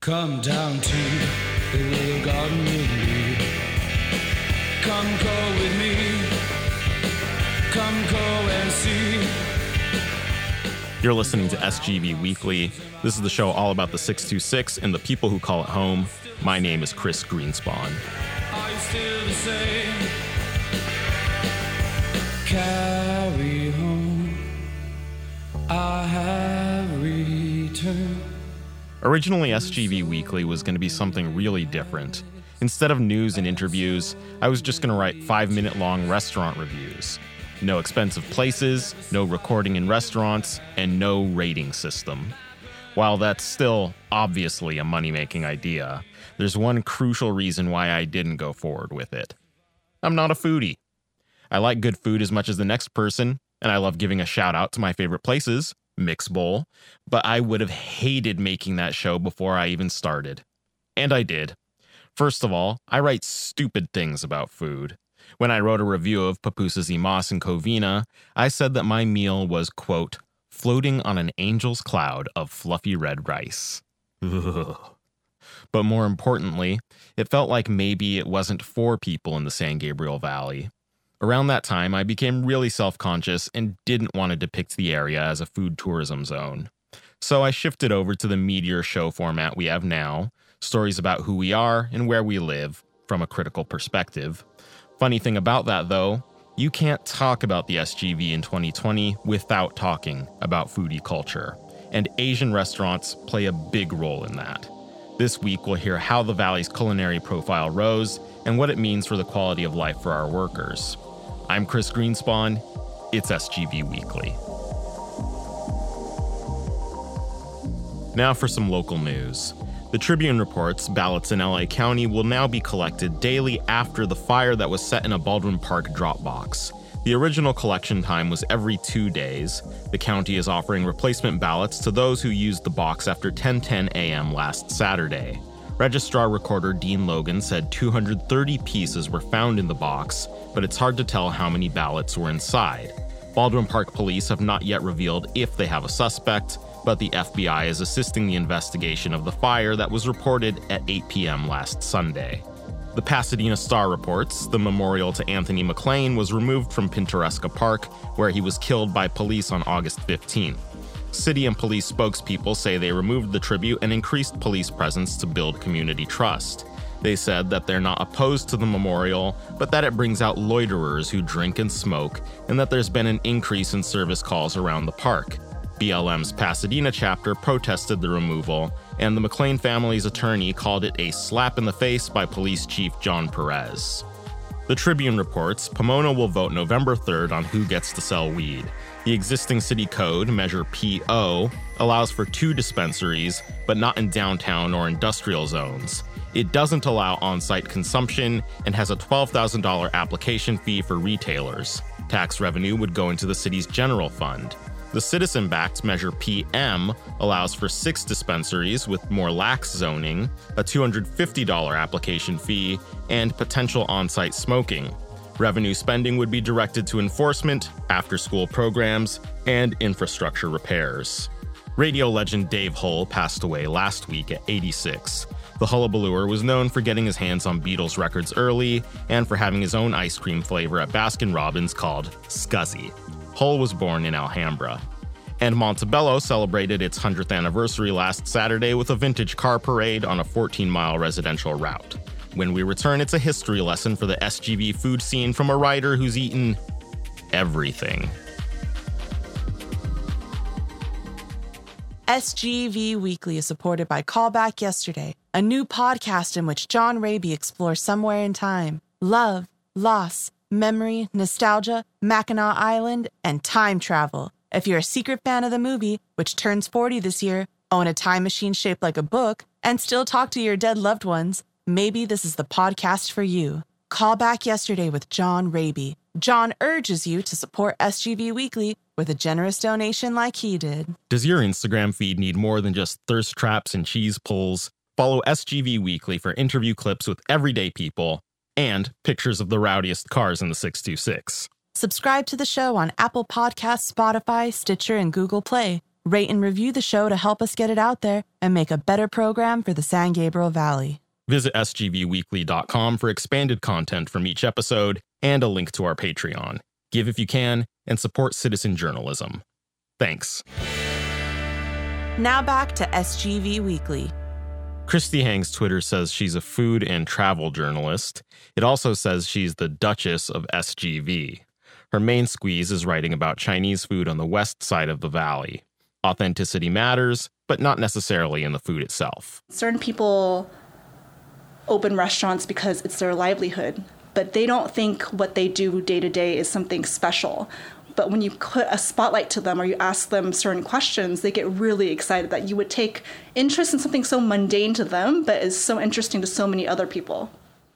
Come down to the little garden with me. Come go with me. Come go and see. You're listening to SGV Weekly. This is the show all about the 626 and the people who call it home. My name is Chris Greenspan. Are you still the same? Carry home. I have returned. Originally, SGV Weekly was going to be something really different. Instead of news and interviews, I was just going to write five minute long restaurant reviews. No expensive places, no recording in restaurants, and no rating system. While that's still obviously a money making idea, there's one crucial reason why I didn't go forward with it. I'm not a foodie. I like good food as much as the next person, and I love giving a shout out to my favorite places, Mix Bowl, but I would have hated making that show before I even started. And I did. First of all, I write stupid things about food. When I wrote a review of Pupusas y Mas in Covina, I said that my meal was, quote, floating on an angel's cloud of fluffy red rice. Ugh. But more importantly, it felt like maybe it wasn't for people in the San Gabriel Valley. Around that time, I became really self conscious and didn't want to depict the area as a food tourism zone. So I shifted over to the meteor show format we have now stories about who we are and where we live from a critical perspective. Funny thing about that, though, you can't talk about the SGV in 2020 without talking about foodie culture, and Asian restaurants play a big role in that. This week, we'll hear how the Valley's culinary profile rose and what it means for the quality of life for our workers. I'm Chris Greenspan. It's SGV Weekly. Now for some local news. The Tribune reports ballots in LA County will now be collected daily after the fire that was set in a Baldwin Park drop box. The original collection time was every two days. The county is offering replacement ballots to those who used the box after 10:10 a.m. last Saturday. Registrar Recorder Dean Logan said 230 pieces were found in the box, but it's hard to tell how many ballots were inside. Baldwin Park police have not yet revealed if they have a suspect, but the FBI is assisting the investigation of the fire that was reported at 8 p.m. last Sunday. The Pasadena Star reports the memorial to Anthony McClain was removed from Pintoresca Park, where he was killed by police on August 15th. City and police spokespeople say they removed the tribute and increased police presence to build community trust. They said that they're not opposed to the memorial, but that it brings out loiterers who drink and smoke, and that there's been an increase in service calls around the park. BLM's Pasadena chapter protested the removal, and the McClain family's attorney called it a slap in the face by Police Chief John Perez. The Tribune reports Pomona will vote November 3rd on who gets to sell weed. The existing city code, Measure PO, allows for two dispensaries, but not in downtown or industrial zones. It doesn't allow on site consumption and has a $12,000 application fee for retailers. Tax revenue would go into the city's general fund. The citizen backed Measure PM allows for six dispensaries with more lax zoning, a $250 application fee, and potential on site smoking. Revenue spending would be directed to enforcement, after school programs, and infrastructure repairs. Radio legend Dave Hull passed away last week at 86. The hullabalooer was known for getting his hands on Beatles records early and for having his own ice cream flavor at Baskin Robbins called Scuzzy. Hull was born in Alhambra. And Montebello celebrated its 100th anniversary last Saturday with a vintage car parade on a 14 mile residential route. When we return, it's a history lesson for the SGV food scene from a writer who's eaten everything. SGV Weekly is supported by Callback Yesterday, a new podcast in which John Raby explores somewhere in time, love, loss, memory, nostalgia, Mackinac Island, and time travel. If you're a secret fan of the movie, which turns 40 this year, own a time machine shaped like a book, and still talk to your dead loved ones, maybe this is the podcast for you. Call back yesterday with John Raby. John urges you to support SGV Weekly with a generous donation like he did. Does your Instagram feed need more than just thirst traps and cheese pulls? Follow SGV Weekly for interview clips with everyday people and pictures of the rowdiest cars in the 626. Subscribe to the show on Apple Podcasts, Spotify, Stitcher, and Google Play. Rate and review the show to help us get it out there and make a better program for the San Gabriel Valley. Visit sgvweekly.com for expanded content from each episode and a link to our Patreon. Give if you can and support citizen journalism. Thanks. Now back to SGV Weekly. Kristie Hang's Twitter says she's a food and travel journalist. It also says she's the Duchess of SGV. Her main squeeze is writing about Chinese food on the west side of the valley. Authenticity matters, but not necessarily in the food itself. Certain people open restaurants because it's their livelihood, but they don't think what they do day to day is something special. But when you put a spotlight to them or you ask them certain questions, they get really excited that you would take interest in something so mundane to them, but is so interesting to so many other people.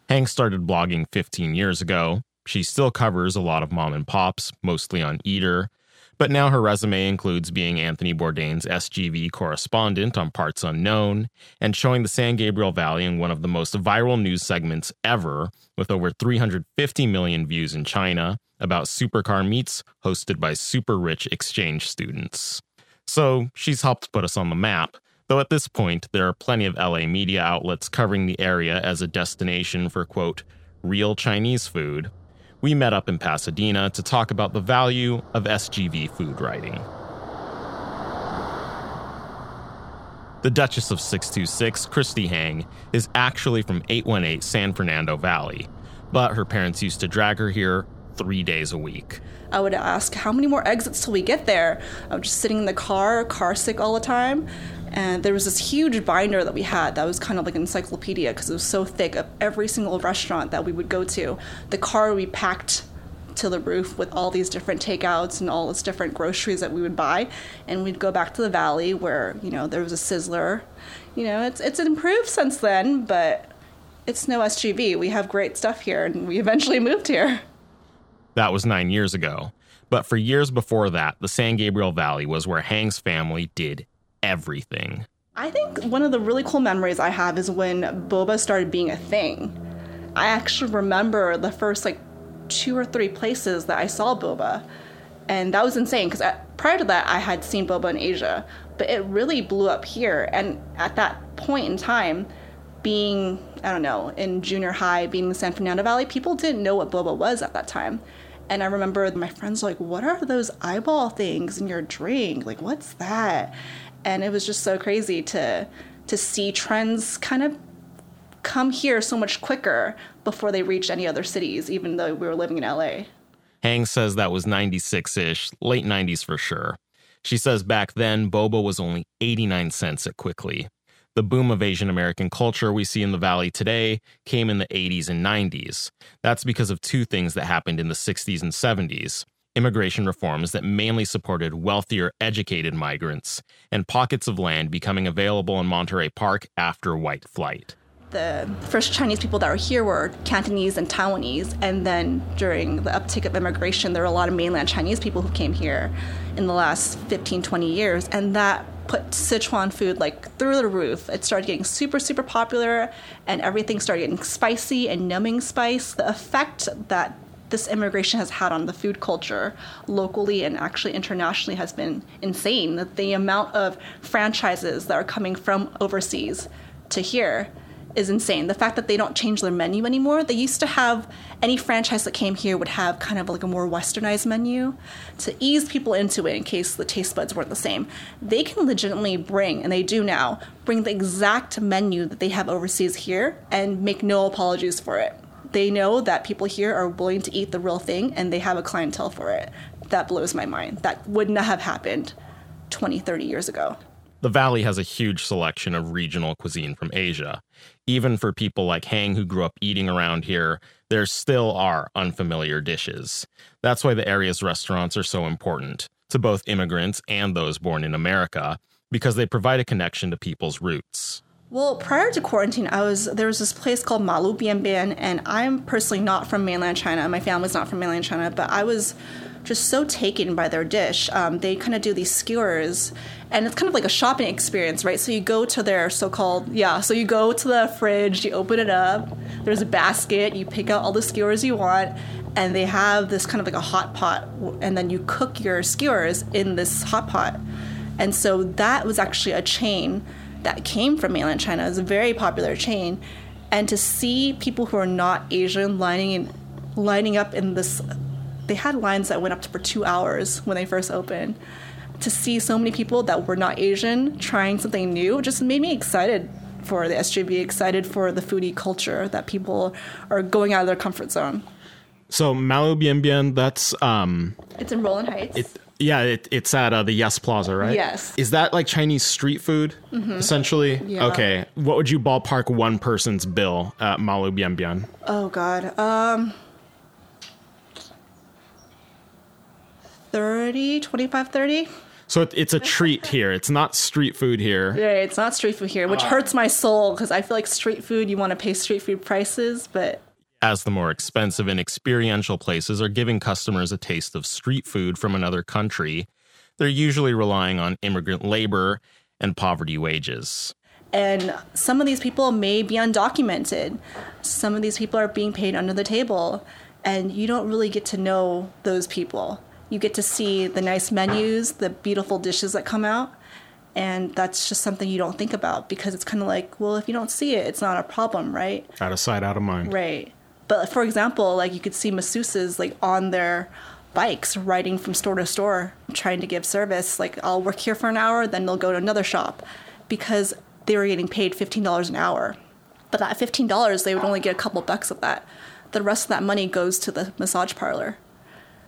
Hang started blogging 15 years ago. She still covers a lot of mom and pops, mostly on Eater, but now her resume includes being Anthony Bourdain's SGV correspondent on Parts Unknown and showing the San Gabriel Valley in one of the most viral news segments ever, with over 350 million views in China, about supercar meets hosted by super rich exchange students. So she's helped put us on the map, though at this point there are plenty of LA media outlets covering the area as a destination for, quote, real Chinese food, we met up in Pasadena to talk about the value of SGV food writing. The Duchess of 626, Kristie Hang, is actually from 818 San Fernando Valley, but her parents used to drag her here three days a week. I would ask, How many more exits till we get there? I'm just sitting in the car, car sick all the time. And there was this huge binder that we had that was kind of like an encyclopedia because it was so thick of every single restaurant that we would go to. The car we packed to the roof with all these different takeouts and all these different groceries that we would buy. And we'd go back to the valley where you know there was a sizzler. You know it's it's improved since then but it's no sgv we have great stuff here and we eventually moved here. That was nine years ago. But for years before that the san gabriel valley was where hang's family did everything. I think one of the really cool memories I have is when boba started being a thing. I actually remember the first like two or three places that I saw boba. And that was insane because uh, prior to that, I had seen boba in Asia, but it really blew up here. And at that point in time, being, I don't know, in junior high, being in the San Fernando Valley, people didn't know what boba was at that time. And I remember my friends were like, What are those eyeball things in your drink? Like, what's that? And it was just so crazy to to see trends kind of come here so much quicker before they reached any other cities, even though we were living in LA. Hang says that was 96 ish, late 90s for sure. She says back then, boba was only 89 cents at Quickly. The boom of Asian American culture we see in the Valley today came in the 80s and 90s. That's because of two things that happened in the 60s and 70s immigration reforms that mainly supported wealthier, educated migrants, and pockets of land becoming available in Monterey Park after white flight. The first Chinese people that were here were Cantonese and Taiwanese, and then during the uptick of immigration, there were a lot of mainland Chinese people who came here in the last 15, 20 years, and that put Sichuan food like through the roof. It started getting super, super popular, and everything started getting spicy and numbing spice. The effect that this immigration has had on the food culture locally and actually internationally has been insane. That the amount of franchises that are coming from overseas to here is insane. The fact that they don't change their menu anymore. They used to have any franchise that came here would have kind of like a more westernized menu to ease people into it in case the taste buds weren't the same. They can legitimately bring, and they do now, bring the exact menu that they have overseas here and make no apologies for it they know that people here are willing to eat the real thing and they have a clientele for it. That blows my mind. That would not have happened 20, 30 years ago. The Valley has a huge selection of regional cuisine from Asia. Even for people like Hang who grew up eating around here, there still are unfamiliar dishes. That's why the area's restaurants are so important to both immigrants and those born in America, because they provide a connection to people's roots. Well, prior to quarantine, I was there was this place called Malu Bian Bian, and I'm personally not from mainland China. My family's not from mainland China, but I was just so taken by their dish. Um, they kind of do these skewers, and it's kind of like a shopping experience, right? So you go to their so-called yeah. So you go to the fridge, you open it up. There's a basket. You pick out all the skewers you want, and they have this kind of like a hot pot, and then you cook your skewers in this hot pot And so that was actually a chain that came from mainland China. It was a very popular chain. And to see people who are not Asian lining in, lining up in this, they had lines that went up to for two hours when they first opened. To see so many people that were not Asian trying something new just made me excited for the SGV, excited for the foodie culture that people are going out of their comfort zone. So Malo Bien Bien, that's um, It's in Rowland Heights. it, yeah, it, it's at uh, the Yes Plaza, right? Yes. Is that like Chinese street food, essentially? Yeah. Okay. What would you ballpark one person's bill at Malo Bien Bien? Oh God. Um 30, 25, 30. So it, it's a treat here. It's not street food here. Yeah, it's not street food here, which hurts my soul because I feel like street food, you want to pay street food prices, but as the more expensive and experiential places are giving customers a taste of street food from another country, they're usually relying on immigrant labor and poverty wages. and some of these people may be undocumented. Some of these people are being paid under the table, and you don't really get to know those people. You get to see the nice menus, the beautiful dishes that come out, and that's just something you don't think about because it's kind of like, well, if you don't see it, it's not a problem, right? Out of sight, out of mind. Right. But for example, like you could see masseuses like on their bikes riding from store to store trying to give service. Like I'll work here for an hour, then they'll go to another shop because they were getting paid $15 an hour. But that $15, they would only get a couple bucks of that. The rest of that money goes to the massage parlor.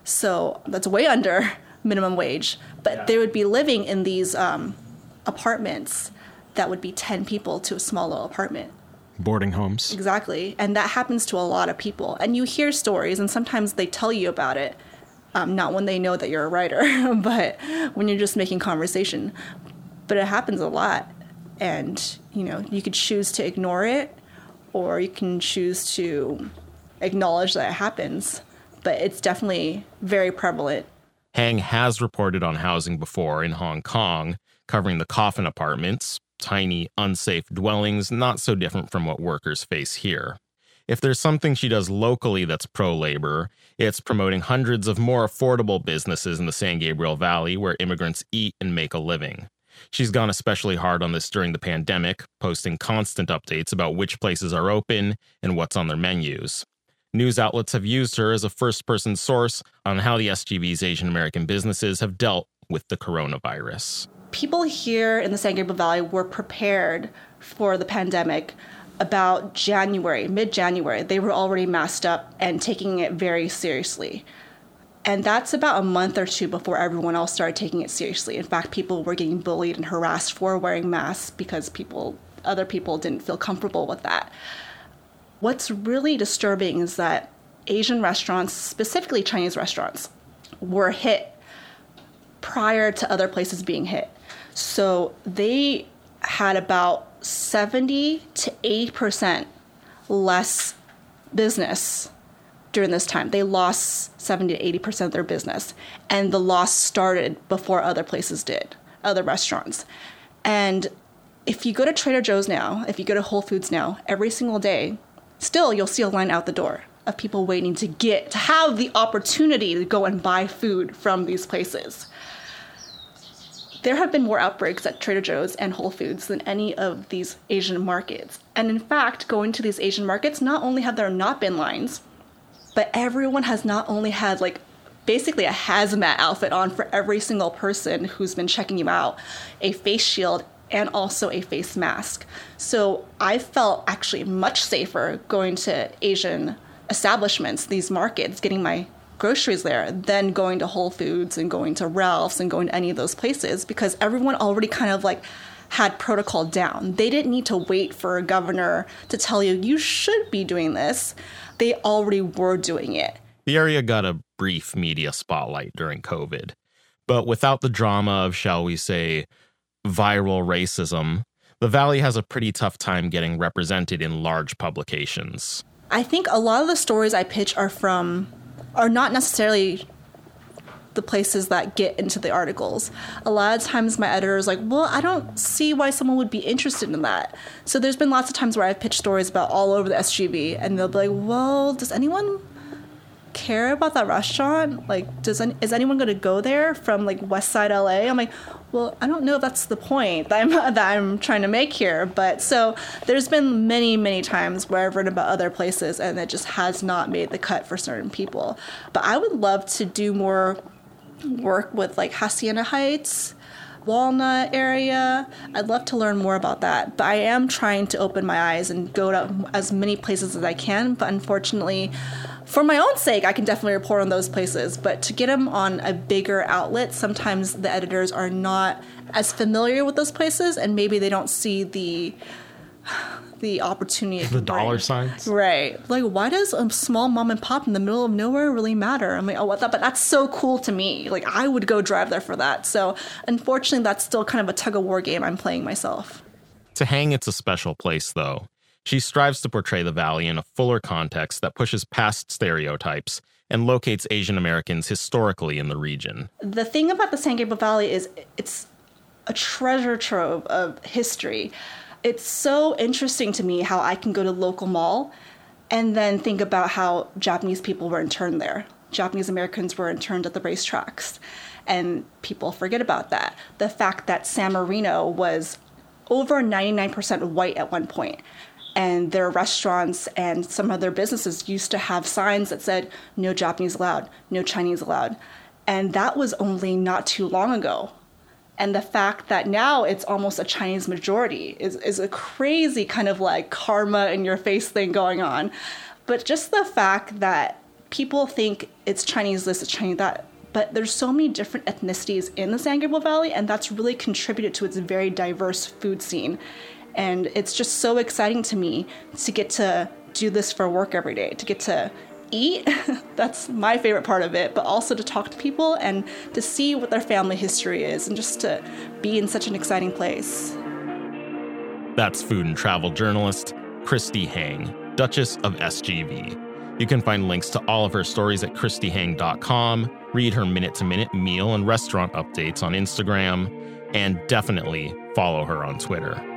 So that's way under minimum wage. But they would be living in these um, apartments that would be 10 people to a small little apartment. Boarding homes. Exactly. And that happens to a lot of people. And you hear stories, and sometimes they tell you about it. Um, not when they know that you're a writer, but when you're just making conversation. But it happens a lot. And, you know, you could choose to ignore it, or you can choose to acknowledge that it happens. But it's definitely very prevalent. Hang has reported on housing before in Hong Kong, covering the coffin apartments, tiny, unsafe dwellings not so different from what workers face here. If there's something she does locally that's pro labor, it's promoting hundreds of more affordable businesses in the San Gabriel Valley where immigrants eat and make a living. She's gone especially hard on this during the pandemic, posting constant updates about which places are open and what's on their menus. News outlets have used her as a first person source on how the SGV's Asian American businesses have dealt with the coronavirus. People here in the San Gabriel Valley were prepared for the pandemic about January, mid January. They were already masked up and taking it very seriously. And that's about a month or two before everyone else started taking it seriously. In fact, people were getting bullied and harassed for wearing masks because people other people didn't feel comfortable with that. What's really disturbing is that Asian restaurants, specifically Chinese restaurants, were hit prior to other places being hit. So they had about 70 to 80% less business during this time. They lost 70 to 80% of their business. And the loss started before other places did, other restaurants. And if you go to Trader Joe's now, if you go to Whole Foods now, every single day, still you'll see a line out the door of people waiting to get, to have the opportunity to go and buy food from these places there have been more outbreaks at Trader Joe's and Whole Foods than any of these Asian markets. And in fact, going to these Asian markets, not only have there not been lines, but everyone has not only had like basically a hazmat outfit on for every single person who's been checking you out, a face shield, and also a face mask. So I felt actually much safer going to Asian establishments, these markets, getting my groceries there than going to Whole Foods and going to Ralph's and going to any of those places because everyone already kind of like had protocol down. They didn't need to wait for a governor to tell you you should be doing this. They already were doing it. The area got a brief media spotlight during COVID, but without the drama of, shall we say, viral racism, the Valley has a pretty tough time getting represented in large publications. I think a lot of the stories I pitch are from are not necessarily the places that get into the articles. A lot of times my editor is like, well, I don't see why someone would be interested in that. So there's been lots of times where I've pitched stories about all over the SGV and they'll be like, well, does anyone care about that restaurant? Like, does any, is anyone going to go there from like West Side LA? I'm like, well, I don't know if that's the point that I'm that I'm trying to make here. But so there's been many many times where I've written about other places and it just has not made the cut for certain people. But I would love to do more work with like Hacienda Heights. Walnut area. I'd love to learn more about that. But I am trying to open my eyes and go to as many places as I can. But unfortunately, for my own sake, I can definitely report on those places, but to get them on a bigger outlet, sometimes the editors are not as familiar with those places, and maybe they don't see the the opportunity. The dollar signs, right? Like, why does a small mom and pop in the middle of nowhere really matter? I'm like, oh, what that? But that's so cool to me. Like, I would go drive there for that. So, unfortunately, that's still kind of a tug of war game I'm playing myself. To hang, it's a special place, though. She strives to portray the Valley in a fuller context that pushes past stereotypes and locates Asian Americans historically in the region. The thing about the San Gabriel Valley is it's a treasure trove of history. It's so interesting to me how I can go to local mall and then think about how Japanese people were interned there. Japanese Americans were interned at the racetracks. And people forget about that. The fact that San Marino was over 99% white at one point and their restaurants and some of their businesses used to have signs that said no Japanese allowed, no Chinese allowed. And that was only not too long ago. And the fact that now it's almost a Chinese majority is, is a crazy kind of like karma in your face thing going on. But just the fact that people think it's Chinese this, it's Chinese that, but there's so many different ethnicities in the San Gabriel Valley, and that's really contributed to its very diverse food scene. And it's just so exciting to me to get to do this for work every day, to get to eat. That's my favorite part of it, but also to talk to people and to see what their family history is and just to be in such an exciting place. That's food and travel journalist Kristie Hang, Duchess of SGV. You can find links to all of her stories at kristiehang.com, read her minute to minute meal and restaurant updates on Instagram, and definitely follow her on Twitter.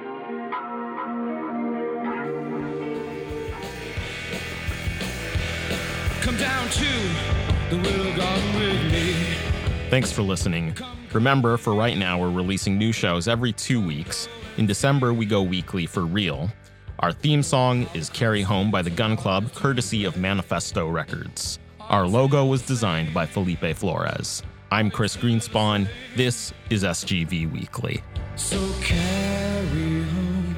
Thanks for listening. Remember, for right now, we're releasing new shows every two weeks. In December, we go weekly for real. Our theme song is Carry Home by the Gun Club, courtesy of Manifesto Records. Our logo was designed by Felipe Flores. I'm Chris Greenspan. This is SGV Weekly. So carry home.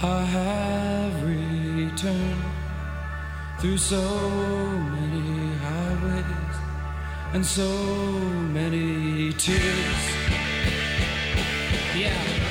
I have returned through so many highways and so many tears. Yeah.